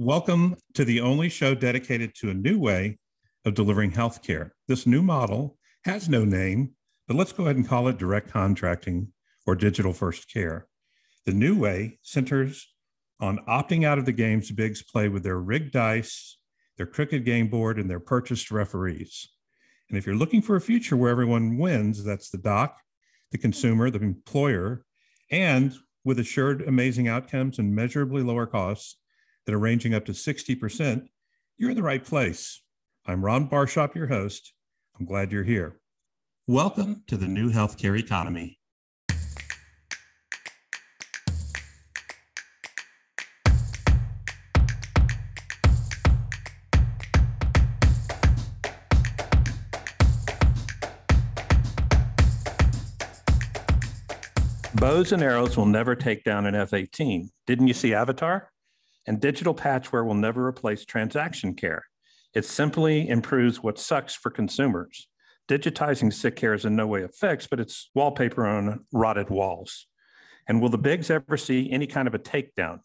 Welcome to the only show dedicated to a new way of delivering healthcare. This new model has no name, but let's go ahead and call it direct contracting or digital first care. The new way centers on opting out of the games bigs play with their rigged dice, their crooked game board, and their purchased referees. And if you're looking for a future where everyone wins, that's the doc, the consumer, the employer, and with assured amazing outcomes and measurably lower costs that are ranging up to 60%, you're in the right place. I'm Ron Barshop, your host. I'm glad you're here. Welcome to the new healthcare economy. Bows and arrows will never take down an F 18. Didn't you see Avatar? And digital patchware will never replace transaction care. It simply improves what sucks for consumers. Digitizing sick care is in no way a fix, but it's wallpaper on rotted walls. And will the bigs ever see any kind of a takedown?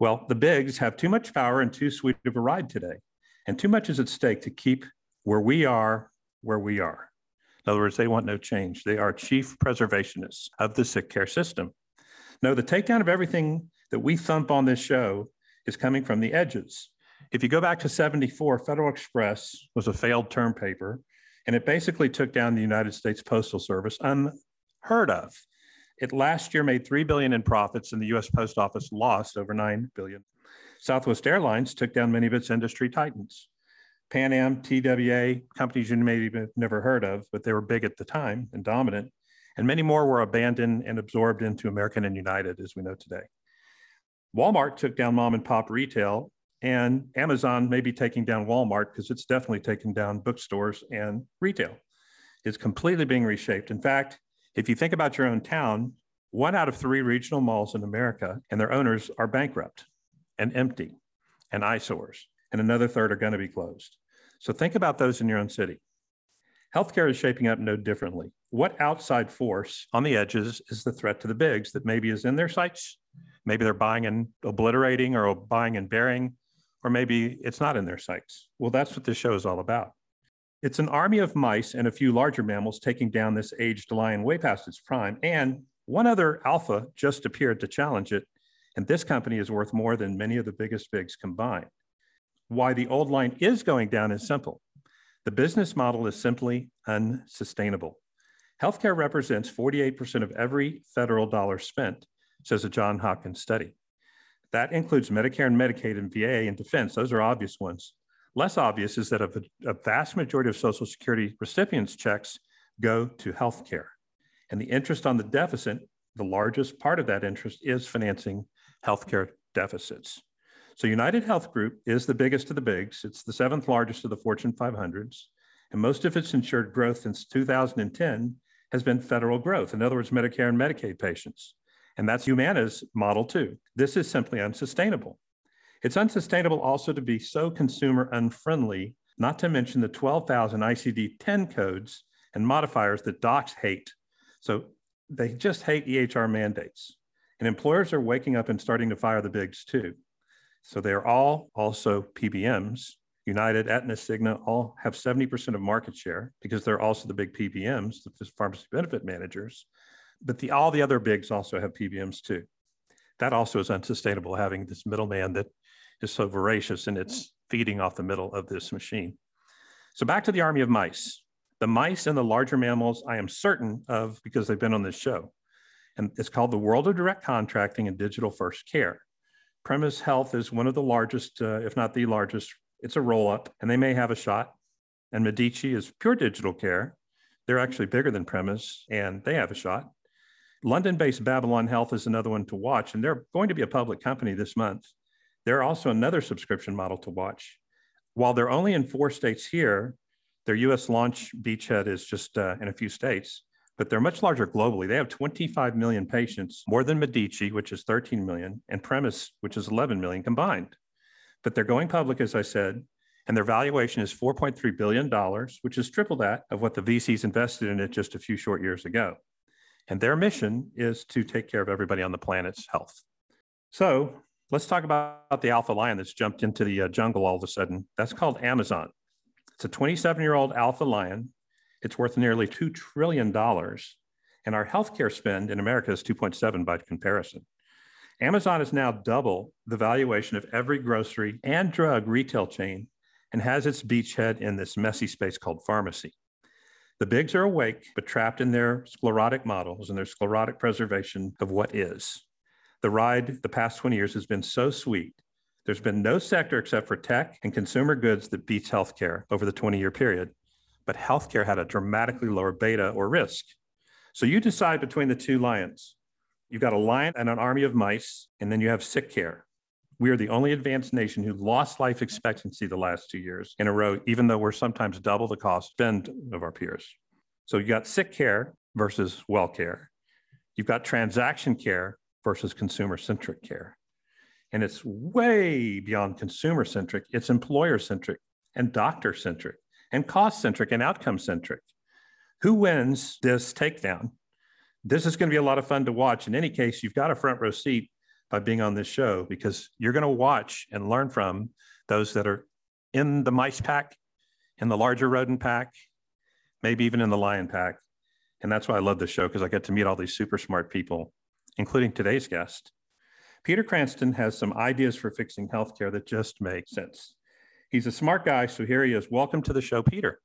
Well, the bigs have too much power and too sweet of a ride today, and too much is at stake to keep where we are where we are. In other words, they want no change. They are chief preservationists of the sick care system. No, the takedown of everything that we thump on this show is coming from the edges. If you go back to 74, Federal Express was a failed term paper, and it basically took down the United States Postal Service, unheard of. It last year made 3 billion in profits and the US Post Office lost over 9 billion. Southwest Airlines took down many of its industry titans. Pan Am, TWA, companies you may have never heard of, but they were big at the time and dominant. And many more were abandoned and absorbed into American and United, as we know today. Walmart took down mom and pop retail, and Amazon may be taking down Walmart because it's definitely taking down bookstores and retail. It's completely being reshaped. In fact, if you think about your own town, one out of three regional malls in America and their owners are bankrupt and empty and eyesores and another third are going to be closed. So think about those in your own city. Healthcare is shaping up no differently. What outside force on the edges is the threat to the bigs that maybe is in their sights? Maybe they're buying and obliterating or buying and bearing, or maybe it's not in their sights. Well, that's what this show is all about. It's an army of mice and a few larger mammals taking down this aged lion way past its prime. And one other alpha just appeared to challenge it. And this company is worth more than many of the biggest bigs combined why the old line is going down is simple. The business model is simply unsustainable. Healthcare represents 48% of every federal dollar spent, says a John Hopkins study. That includes Medicare and Medicaid and VA and defense. Those are obvious ones. Less obvious is that a, a vast majority of Social Security recipients' checks go to healthcare. And the interest on the deficit, the largest part of that interest is financing healthcare deficits. So United Health Group is the biggest of the bigs. It's the seventh largest of the Fortune 500s. And most of its insured growth since 2010 has been federal growth. In other words, Medicare and Medicaid patients. And that's Humana's model too. This is simply unsustainable. It's unsustainable also to be so consumer unfriendly, not to mention the 12,000 ICD 10 codes and modifiers that docs hate. So they just hate EHR mandates. And employers are waking up and starting to fire the bigs too. So they're all also PBMs. United, Aetna, Cigna all have 70% of market share because they're also the big PBMs, the pharmacy benefit managers. But the, all the other bigs also have PBMs too. That also is unsustainable, having this middleman that is so voracious and it's feeding off the middle of this machine. So back to the army of mice. The mice and the larger mammals, I am certain of because they've been on this show. And it's called the world of direct contracting and digital first care. Premise Health is one of the largest, uh, if not the largest. It's a roll up, and they may have a shot. And Medici is pure digital care. They're actually bigger than Premise, and they have a shot. London based Babylon Health is another one to watch, and they're going to be a public company this month. They're also another subscription model to watch. While they're only in four states here, their US launch beachhead is just uh, in a few states but they're much larger globally. They have 25 million patients, more than Medici, which is 13 million, and Premise, which is 11 million combined. But they're going public, as I said, and their valuation is $4.3 billion, which is triple that of what the VCs invested in it just a few short years ago. And their mission is to take care of everybody on the planet's health. So Let's talk about the alpha lion that's jumped into the uh, jungle all of a sudden. That's called Amazon. It's a 27 year old alpha lion. It's worth nearly $2 trillion. And our healthcare spend in America is 2.7 by comparison. Amazon is now double the valuation of every grocery and drug retail chain and has its beachhead in this messy space called pharmacy. The bigs are awake, but trapped in their sclerotic models and their sclerotic preservation of what is. The ride the past 20 years has been so sweet. There's been no sector except for tech and consumer goods that beats healthcare over the 20 year period. But healthcare had a dramatically lower beta or risk. So you decide between the two lions. You've got a lion and an army of mice, and then you have sick care. We are the only advanced nation who lost life expectancy the last two years in a row, even though we're sometimes double the cost spend of our peers. So you've got sick care versus well care. You've got transaction care versus consumer centric care. And it's way beyond consumer centric, it's employer centric and doctor centric and cost centric and outcome centric. Who wins this takedown? This is going to be a lot of fun to watch. In any case, you've got a front row seat by being on this show because you're going to watch and learn from those that are in the mice pack, in the larger rodent pack, maybe even in the lion pack. And that's why I love this show because I get to meet all these super smart people, including today's guest. Peter Cranston has some ideas for fixing healthcare that just make sense. He's a smart guy, so here he is. Welcome to the show, Peter.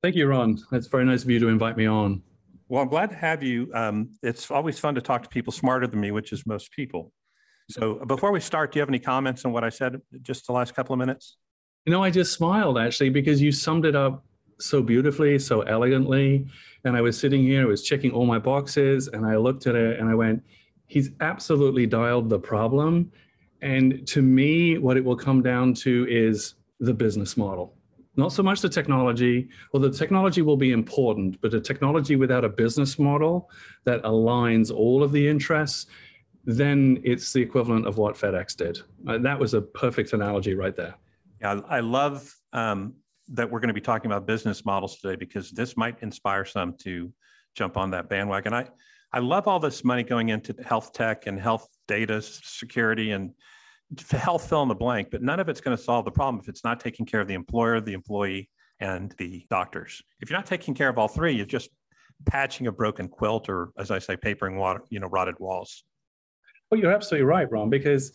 Thank you, Ron. It's very nice of you to invite me on. Well, I'm glad to have you. Um, it's always fun to talk to people smarter than me, which is most people. So before we start, do you have any comments on what I said just the last couple of minutes? You know, I just smiled actually because you summed it up so beautifully, so elegantly. And I was sitting here, I was checking all my boxes, and I looked at it and I went, he's absolutely dialed the problem. And to me, what it will come down to is the business model not so much the technology. Well, the technology will be important, but a technology without a business model that aligns all of the interests, then it's the equivalent of what FedEx did. Uh, that was a perfect analogy right there. Yeah, I love um, that we're going to be talking about business models today because this might inspire some to jump on that bandwagon. I, I love all this money going into health tech and health data security and health fill in the blank, but none of it's going to solve the problem if it's not taking care of the employer, the employee, and the doctors. If you're not taking care of all three, you're just patching a broken quilt or, as I say, papering water, you know, rotted walls. Well, you're absolutely right, Ron, because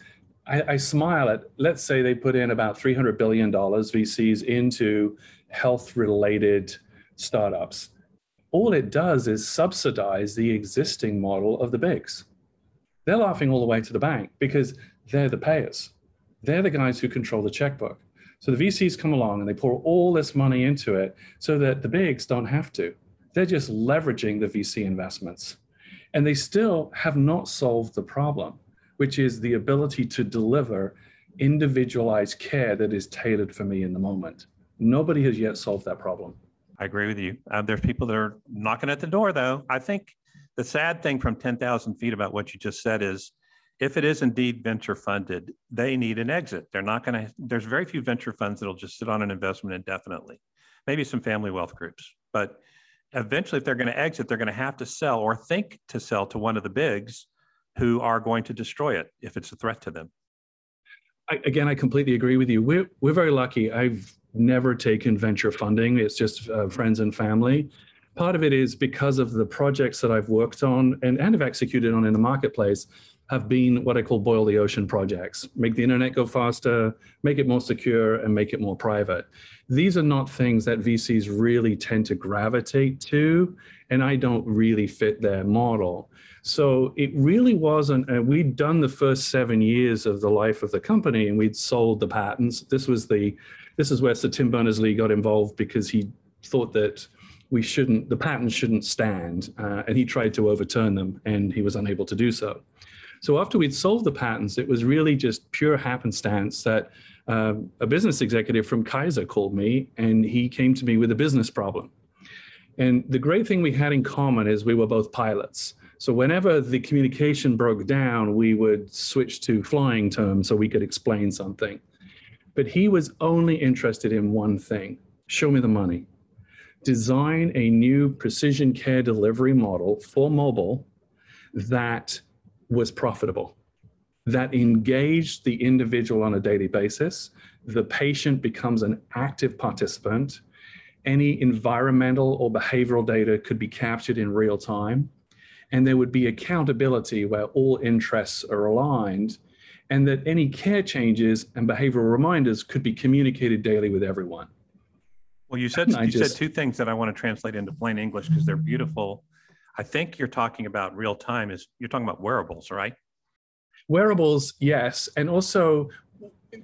I, I smile at, let's say they put in about $300 billion VCs into health related startups. All it does is subsidize the existing model of the bigs. They're laughing all the way to the bank because they're the payers. They're the guys who control the checkbook. So the VCs come along and they pour all this money into it so that the bigs don't have to. They're just leveraging the VC investments. And they still have not solved the problem, which is the ability to deliver individualized care that is tailored for me in the moment. Nobody has yet solved that problem. I agree with you. Uh, there's people that are knocking at the door, though. I think the sad thing from 10,000 feet about what you just said is if it is indeed venture funded, they need an exit. They're not going to, there's very few venture funds that'll just sit on an investment indefinitely, maybe some family wealth groups. But eventually, if they're going to exit, they're going to have to sell or think to sell to one of the bigs who are going to destroy it if it's a threat to them. I, again, I completely agree with you. We're, we're very lucky. I've never taken venture funding, it's just uh, friends and family. Part of it is because of the projects that I've worked on and, and have executed on in the marketplace have been what I call boil the ocean projects make the internet go faster, make it more secure, and make it more private. These are not things that VCs really tend to gravitate to, and I don't really fit their model. So it really wasn't, and we'd done the first seven years of the life of the company and we'd sold the patents. This was the, this is where Sir Tim Berners-Lee got involved because he thought that we shouldn't, the patents shouldn't stand, uh, and he tried to overturn them and he was unable to do so. So after we'd solved the patents, it was really just pure happenstance that uh, a business executive from Kaiser called me and he came to me with a business problem. And the great thing we had in common is we were both pilots. So whenever the communication broke down, we would switch to flying terms so we could explain something. But he was only interested in one thing show me the money. Design a new precision care delivery model for mobile that was profitable. that engaged the individual on a daily basis. The patient becomes an active participant. Any environmental or behavioral data could be captured in real time. And there would be accountability where all interests are aligned, and that any care changes and behavioral reminders could be communicated daily with everyone. Well, you said you just, said two things that I want to translate into plain English because they're beautiful. I think you're talking about real time is you're talking about wearables, right? Wearables, yes, and also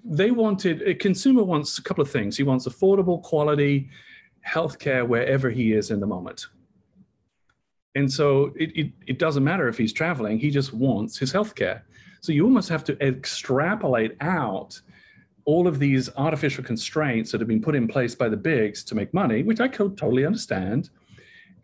they wanted a consumer wants a couple of things. He wants affordable, quality healthcare wherever he is in the moment. And so it, it, it doesn't matter if he's traveling, he just wants his healthcare. So you almost have to extrapolate out all of these artificial constraints that have been put in place by the bigs to make money, which I could totally understand,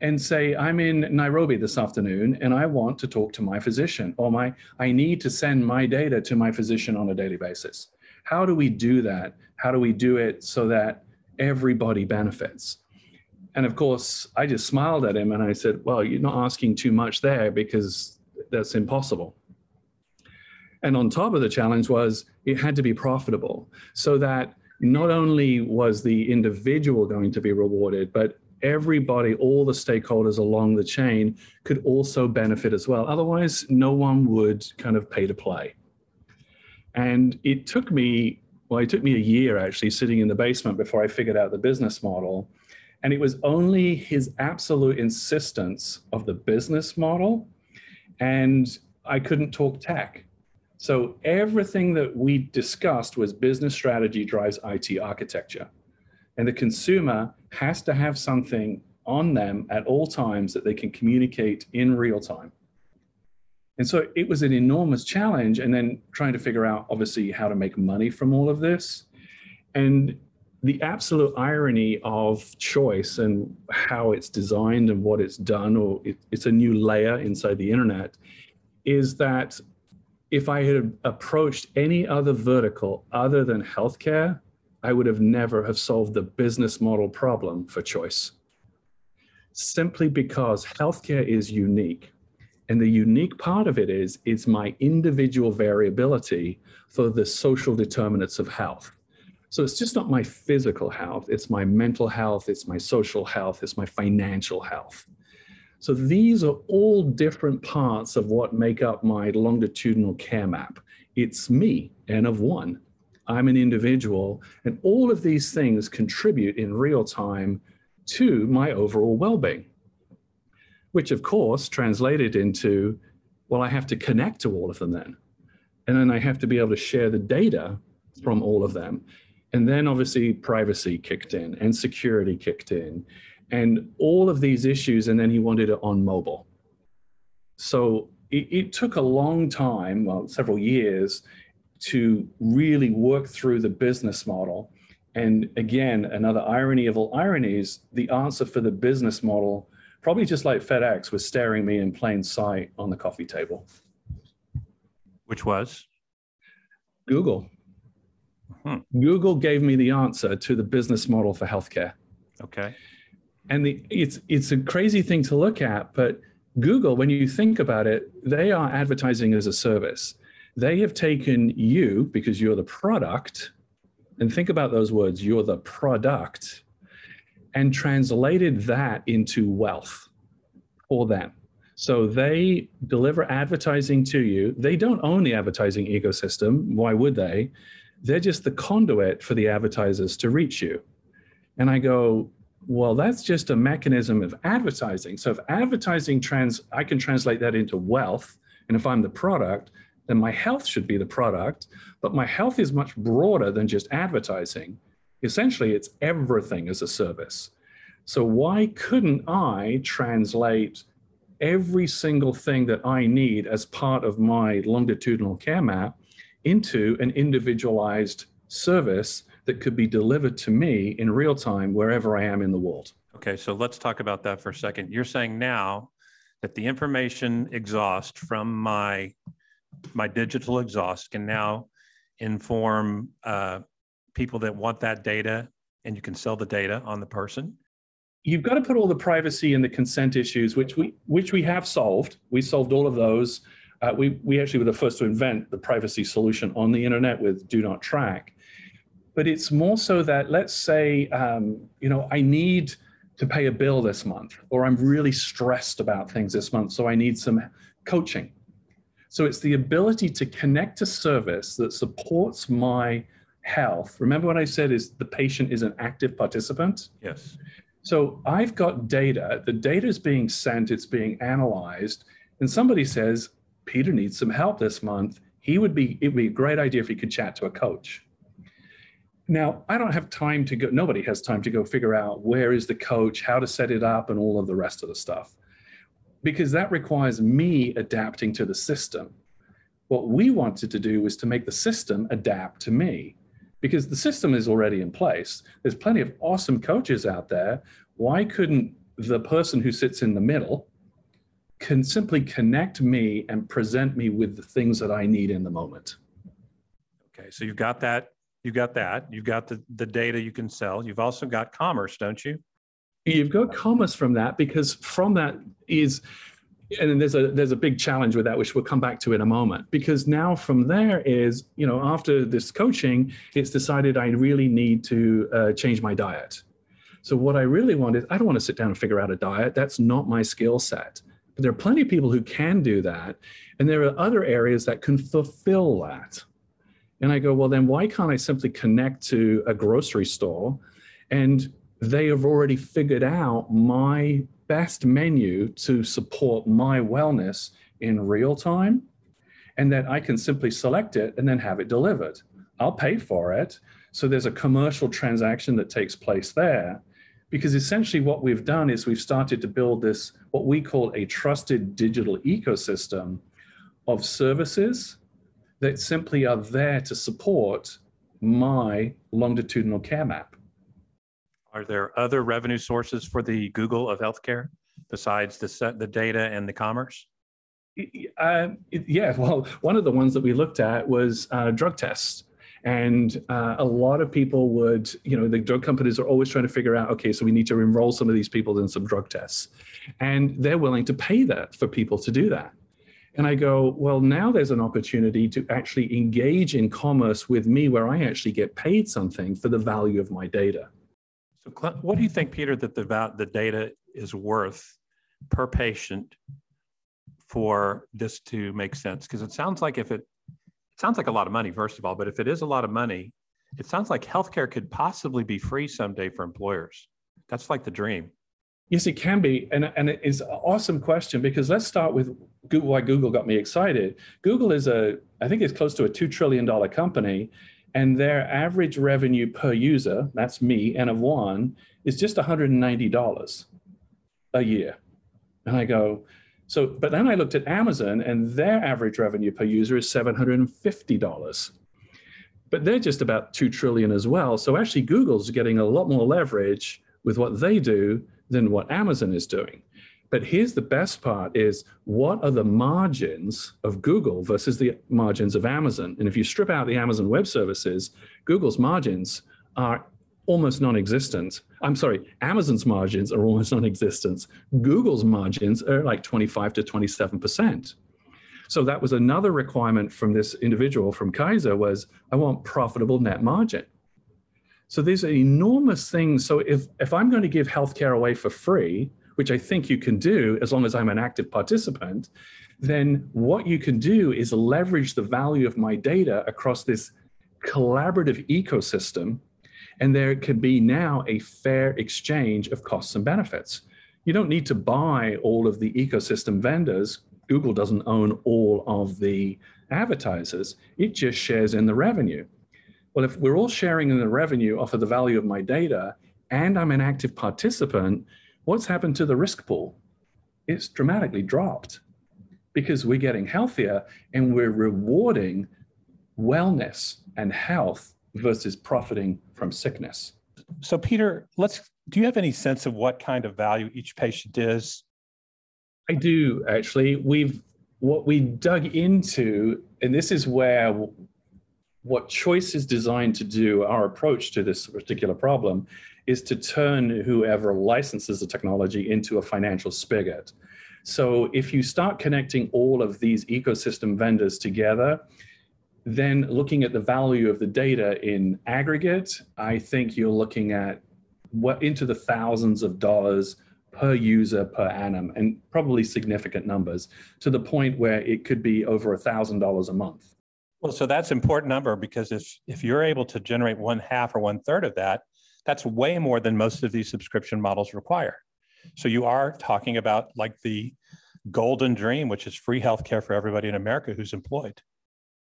and say, I'm in Nairobi this afternoon and I want to talk to my physician, or my I need to send my data to my physician on a daily basis. How do we do that? How do we do it so that everybody benefits? And of course, I just smiled at him and I said, Well, you're not asking too much there because that's impossible. And on top of the challenge was it had to be profitable so that not only was the individual going to be rewarded, but everybody, all the stakeholders along the chain could also benefit as well. Otherwise, no one would kind of pay to play. And it took me, well, it took me a year actually sitting in the basement before I figured out the business model. And it was only his absolute insistence of the business model. And I couldn't talk tech. So everything that we discussed was business strategy drives IT architecture. And the consumer has to have something on them at all times that they can communicate in real time. And so it was an enormous challenge. And then trying to figure out, obviously, how to make money from all of this. And the absolute irony of choice and how it's designed and what it's done, or it, it's a new layer inside the internet, is that if I had approached any other vertical other than healthcare, I would have never have solved the business model problem for choice. Simply because healthcare is unique. And the unique part of it is it's my individual variability for the social determinants of health. So it's just not my physical health, it's my mental health, it's my social health, it's my financial health. So these are all different parts of what make up my longitudinal care map. It's me, N of one. I'm an individual, and all of these things contribute in real time to my overall well being, which of course translated into, well, I have to connect to all of them then. And then I have to be able to share the data from all of them. And then obviously privacy kicked in and security kicked in and all of these issues. And then he wanted it on mobile. So it, it took a long time, well, several years, to really work through the business model. And again, another irony of all ironies, the answer for the business model, probably just like FedEx, was staring me in plain sight on the coffee table. Which was? Google. Hmm. Google gave me the answer to the business model for healthcare. Okay and the, it's it's a crazy thing to look at but google when you think about it they are advertising as a service. They have taken you because you're the product and think about those words you're the product and translated that into wealth for them. So they deliver advertising to you. They don't own the advertising ecosystem. Why would they? They're just the conduit for the advertisers to reach you. And i go well, that's just a mechanism of advertising. So if advertising trans, I can translate that into wealth. And if I'm the product, then my health should be the product. But my health is much broader than just advertising. Essentially, it's everything as a service. So why couldn't I translate every single thing that I need as part of my longitudinal care map into an individualized service that could be delivered to me in real time wherever I am in the world. Okay, so let's talk about that for a second. You're saying now that the information exhaust from my my digital exhaust can now inform uh, people that want that data, and you can sell the data on the person. You've got to put all the privacy and the consent issues, which we which we have solved. We solved all of those Uh, we, we actually were the first to invent the privacy solution on the internet with Do Not Track. But it's more so that, let's say, um, you know, I need to pay a bill this month, or I'm really stressed about things this month, so I need some coaching. So it's the ability to connect to service that supports my health. Remember what I said is the patient is an active participant? Yes. So I've got data, the data is being sent, it's being analyzed, and somebody says, Peter needs some help this month. He would be, it would be a great idea if he could chat to a coach. Now, I don't have time to go, nobody has time to go figure out where is the coach, how to set it up, and all of the rest of the stuff, because that requires me adapting to the system. What we wanted to do was to make the system adapt to me because the system is already in place. There's plenty of awesome coaches out there. Why couldn't the person who sits in the middle can simply connect me and present me with the things that I need in the moment? Okay, so you've got that. You've got that. You've got the, the data you can sell. You've also got commerce, don't you? You've got commerce from that because from that is and then there's a there's a big challenge with that which we'll come back to in a moment because now from there is you know after this coaching it's decided i really need to uh, change my diet so what i really want is i don't want to sit down and figure out a diet that's not my skill set but there are plenty of people who can do that and there are other areas that can fulfill that and i go well then why can't i simply connect to a grocery store and they have already figured out my best menu to support my wellness in real time and that I can simply select it and then have it delivered. I'll pay for it. So there's a commercial transaction that takes place there. Because essentially, what we've done is we've started to build this, what we call a trusted digital ecosystem of services that simply are there to support my longitudinal care map. Are there other revenue sources for the Google of healthcare besides the set, the data and the commerce? Uh, yeah, well, one of the ones that we looked at was uh, drug tests. And uh, a lot of people would, you know, the drug companies are always trying to figure out, okay, so we need to enroll some of these people in some drug tests. And they're willing to pay that for people to do that. And I go, well, now there's an opportunity to actually engage in commerce with me where I actually get paid something for the value of my data. So, what do you think, Peter, that the the data is worth per patient for this to make sense? Because it sounds like if it, it sounds like a lot of money, first of all, but if it is a lot of money, it sounds like healthcare could possibly be free someday for employers. That's like the dream. Yes, it can be. And, and it is an awesome question because let's start with Google, why Google got me excited. Google is a, I think it's close to a $2 trillion company and their average revenue per user, that's me, N of one, is just $190 a year. And I go, so, but then I looked at Amazon and their average revenue per user is $750. But they're just about 2 trillion as well. So actually Google's getting a lot more leverage with what they do than what Amazon is doing. But here's the best part is what are the margins of Google versus the margins of Amazon? And if you strip out the Amazon Web Services, Google's margins are almost non-existent. I'm sorry, Amazon's margins are almost non-existent. Google's margins are like 25 to 27%. So that was another requirement from this individual from Kaiser was I want profitable net margin. So these are enormous things. So if, if I'm going to give healthcare away for free, which I think you can do as long as I'm an active participant, then what you can do is leverage the value of my data across this collaborative ecosystem. And there can be now a fair exchange of costs and benefits. You don't need to buy all of the ecosystem vendors. Google doesn't own all of the advertisers, it just shares in the revenue. Well, if we're all sharing in the revenue off of the value of my data and I'm an active participant, What's happened to the risk pool? It's dramatically dropped because we're getting healthier and we're rewarding wellness and health versus profiting from sickness. So, Peter, let's do you have any sense of what kind of value each patient is? I do actually. We've what we dug into, and this is where what Choice is designed to do, our approach to this particular problem, is to turn whoever licenses the technology into a financial spigot. So if you start connecting all of these ecosystem vendors together, then looking at the value of the data in aggregate, I think you're looking at what into the thousands of dollars per user per annum and probably significant numbers to the point where it could be over a thousand dollars a month. Well, so that's important number because if if you're able to generate one half or one third of that, that's way more than most of these subscription models require. So you are talking about like the golden dream, which is free healthcare for everybody in America who's employed.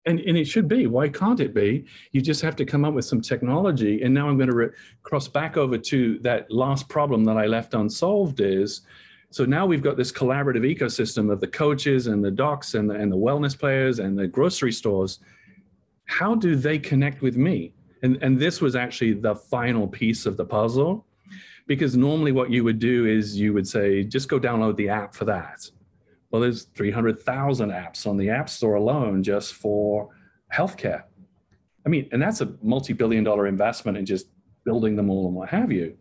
And, and it should be. Why can't it be? You just have to come up with some technology. And now I'm going to re- cross back over to that last problem that I left unsolved is so now we've got this collaborative ecosystem of the coaches and the docs and the, and the wellness players and the grocery stores. How do they connect with me? And, and this was actually the final piece of the puzzle because normally what you would do is you would say, just go download the app for that well, there's 300,000 apps on the App Store alone just for healthcare. I mean, and that's a multi billion dollar investment in just building them all and what have you.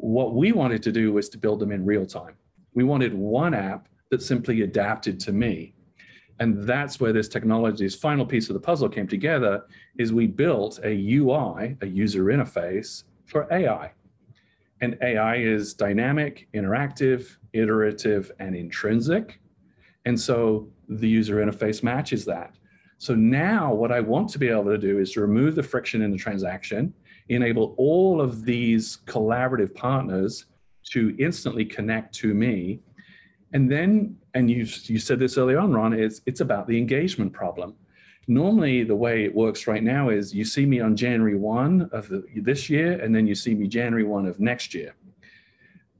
What we wanted to do was to build them in real time. We wanted one app that simply adapted to me. And that's where this technology's final piece of the puzzle came together, is we built a UI, a user interface for AI. And AI is dynamic, interactive, iterative, and intrinsic. And so the user interface matches that. So now what I want to be able to do is to remove the friction in the transaction, enable all of these collaborative partners to instantly connect to me. And then, and you, you said this earlier on, Ron, it's, it's about the engagement problem. Normally, the way it works right now is you see me on January 1 of the, this year, and then you see me January 1 of next year.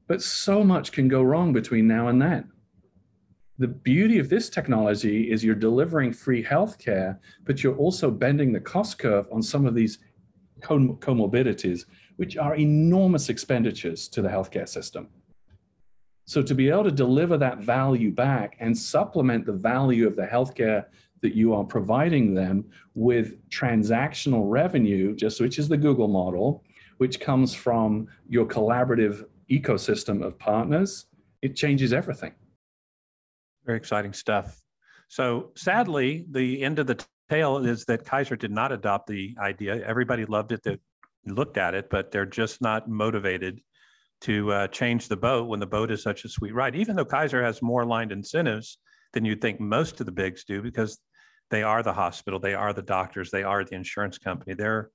But so much can go wrong between now and then. The beauty of this technology is you're delivering free healthcare, but you're also bending the cost curve on some of these comorbidities, which are enormous expenditures to the healthcare system. So to be able to deliver that value back and supplement the value of the healthcare that you are providing them with transactional revenue, just which is the Google model, which comes from your collaborative ecosystem of partners, it changes everything. Very exciting stuff. So sadly, the end of the tale is that Kaiser did not adopt the idea. Everybody loved it that looked at it, but they're just not motivated to uh, change the boat when the boat is such a sweet ride. Even though Kaiser has more aligned incentives than you'd think most of the bigs do, because they are the hospital, they are the doctors, they are the insurance company. They're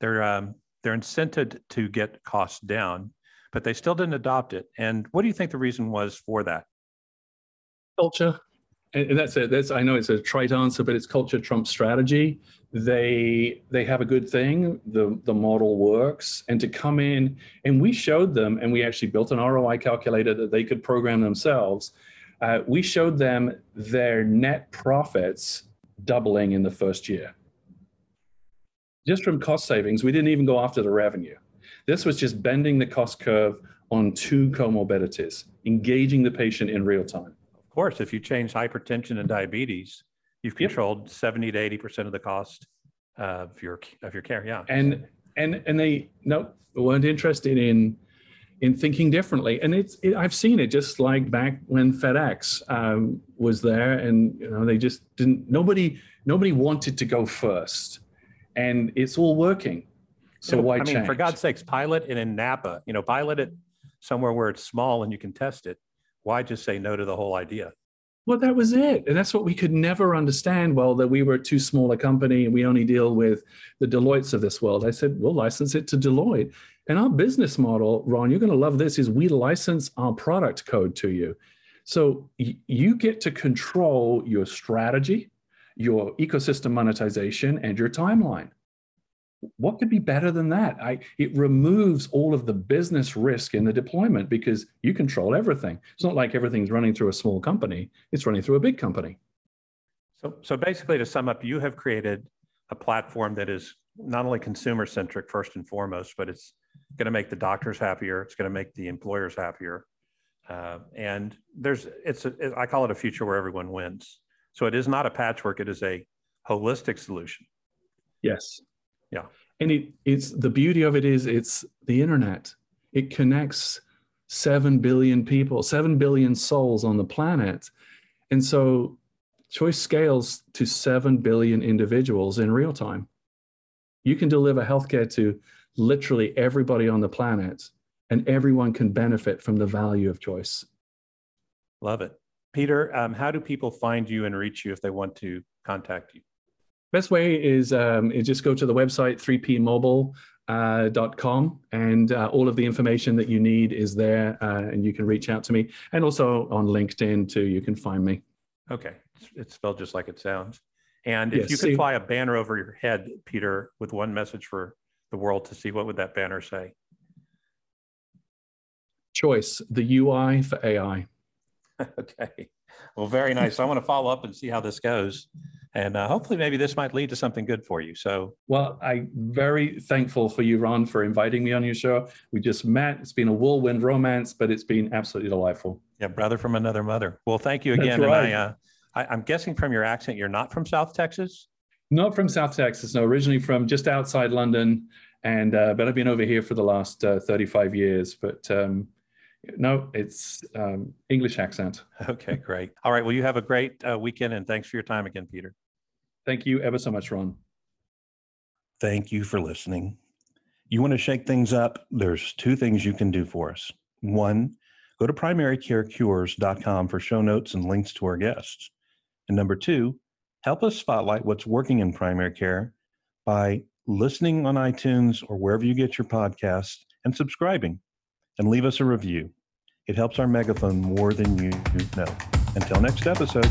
they're um, they're incented to get costs down but they still didn't adopt it. And what do you think the reason was for that? Culture. And that's it. That's I know it's a trite answer, but it's culture trump strategy. They they have a good thing. The the model works, and to come in and we showed them, and we actually built an ROI calculator that they could program themselves. Uh, we showed them their net profits doubling in the first year, just from cost savings. We didn't even go after the revenue. This was just bending the cost curve on two comorbidities, engaging the patient in real time. Of course, if you change hypertension and diabetes, you've controlled yep. 70 to 80% of the cost of your of your care. Yeah. And and and they no weren't interested in in thinking differently. And it's it, I've seen it just like back when FedEx um, was there, and you know they just didn't. Nobody nobody wanted to go first, and it's all working. So why I mean, change? for God's sakes, pilot it in Napa. You know, pilot it somewhere where it's small and you can test it. Why just say no to the whole idea? Well, that was it. And that's what we could never understand. Well, that we were too small a company and we only deal with the Deloittes of this world. I said, we'll license it to Deloitte. And our business model, Ron, you're going to love this, is we license our product code to you. So you get to control your strategy, your ecosystem monetization, and your timeline what could be better than that? I, it removes all of the business risk in the deployment because you control everything. It's not like everything's running through a small company, it's running through a big company. So, so basically, to sum up, you have created a platform that is not only consumer centric first and foremost, but it's going to make the doctors happier. It's going to make the employers happier. Uh, and there's, it's, a, it, I call it a future where everyone wins. So it is not a patchwork, it is a holistic solution. Yes. Yeah. And it, it's the beauty of it is it's the internet. It connects 7 billion people, 7 billion souls on the planet. And so choice scales to 7 billion individuals in real time. You can deliver healthcare to literally everybody on the planet, and everyone can benefit from the value of choice. Love it. Peter, um, how do people find you and reach you if they want to contact you? Best way is, um, is just go to the website 3pmobile.com uh, and uh, all of the information that you need is there uh, and you can reach out to me. And also on LinkedIn too, you can find me. Okay. It's, spelled just like it sounds. And if Yes, you could see- fly a banner over your head, Peter, with one message for the world to see, what would that banner say? Choice, the UI for AI. Okay. Well, very nice. I want to follow up and see how this goes. And uh, hopefully, maybe this might lead to something good for you. So, Well, I'm very thankful for you, Ron, for inviting me on your show. We just met. It's been a whirlwind romance, but it's been absolutely delightful. yeah, brother from another mother. Well, thank you again. right. And I, uh, I, I'm guessing from your accent, you're not from South Texas. Not from South Texas, no, originally from just outside London. And, uh, but I've been over here for the last uh, 35 years. But um, no, it's um, English accent. Okay, great. All right. Well, you have a great uh, weekend and thanks for your time again, Peter. Thank you ever so much, Ron. Thank you for listening. You want to shake things up? There's two things you can do for us. One, go to primarycarecures.com for show notes and links to our guests. And number two, help us spotlight what's working in primary care by listening on iTunes or wherever you get your podcasts and subscribing and leave us a review. It helps our megaphone more than you know. Until next episode.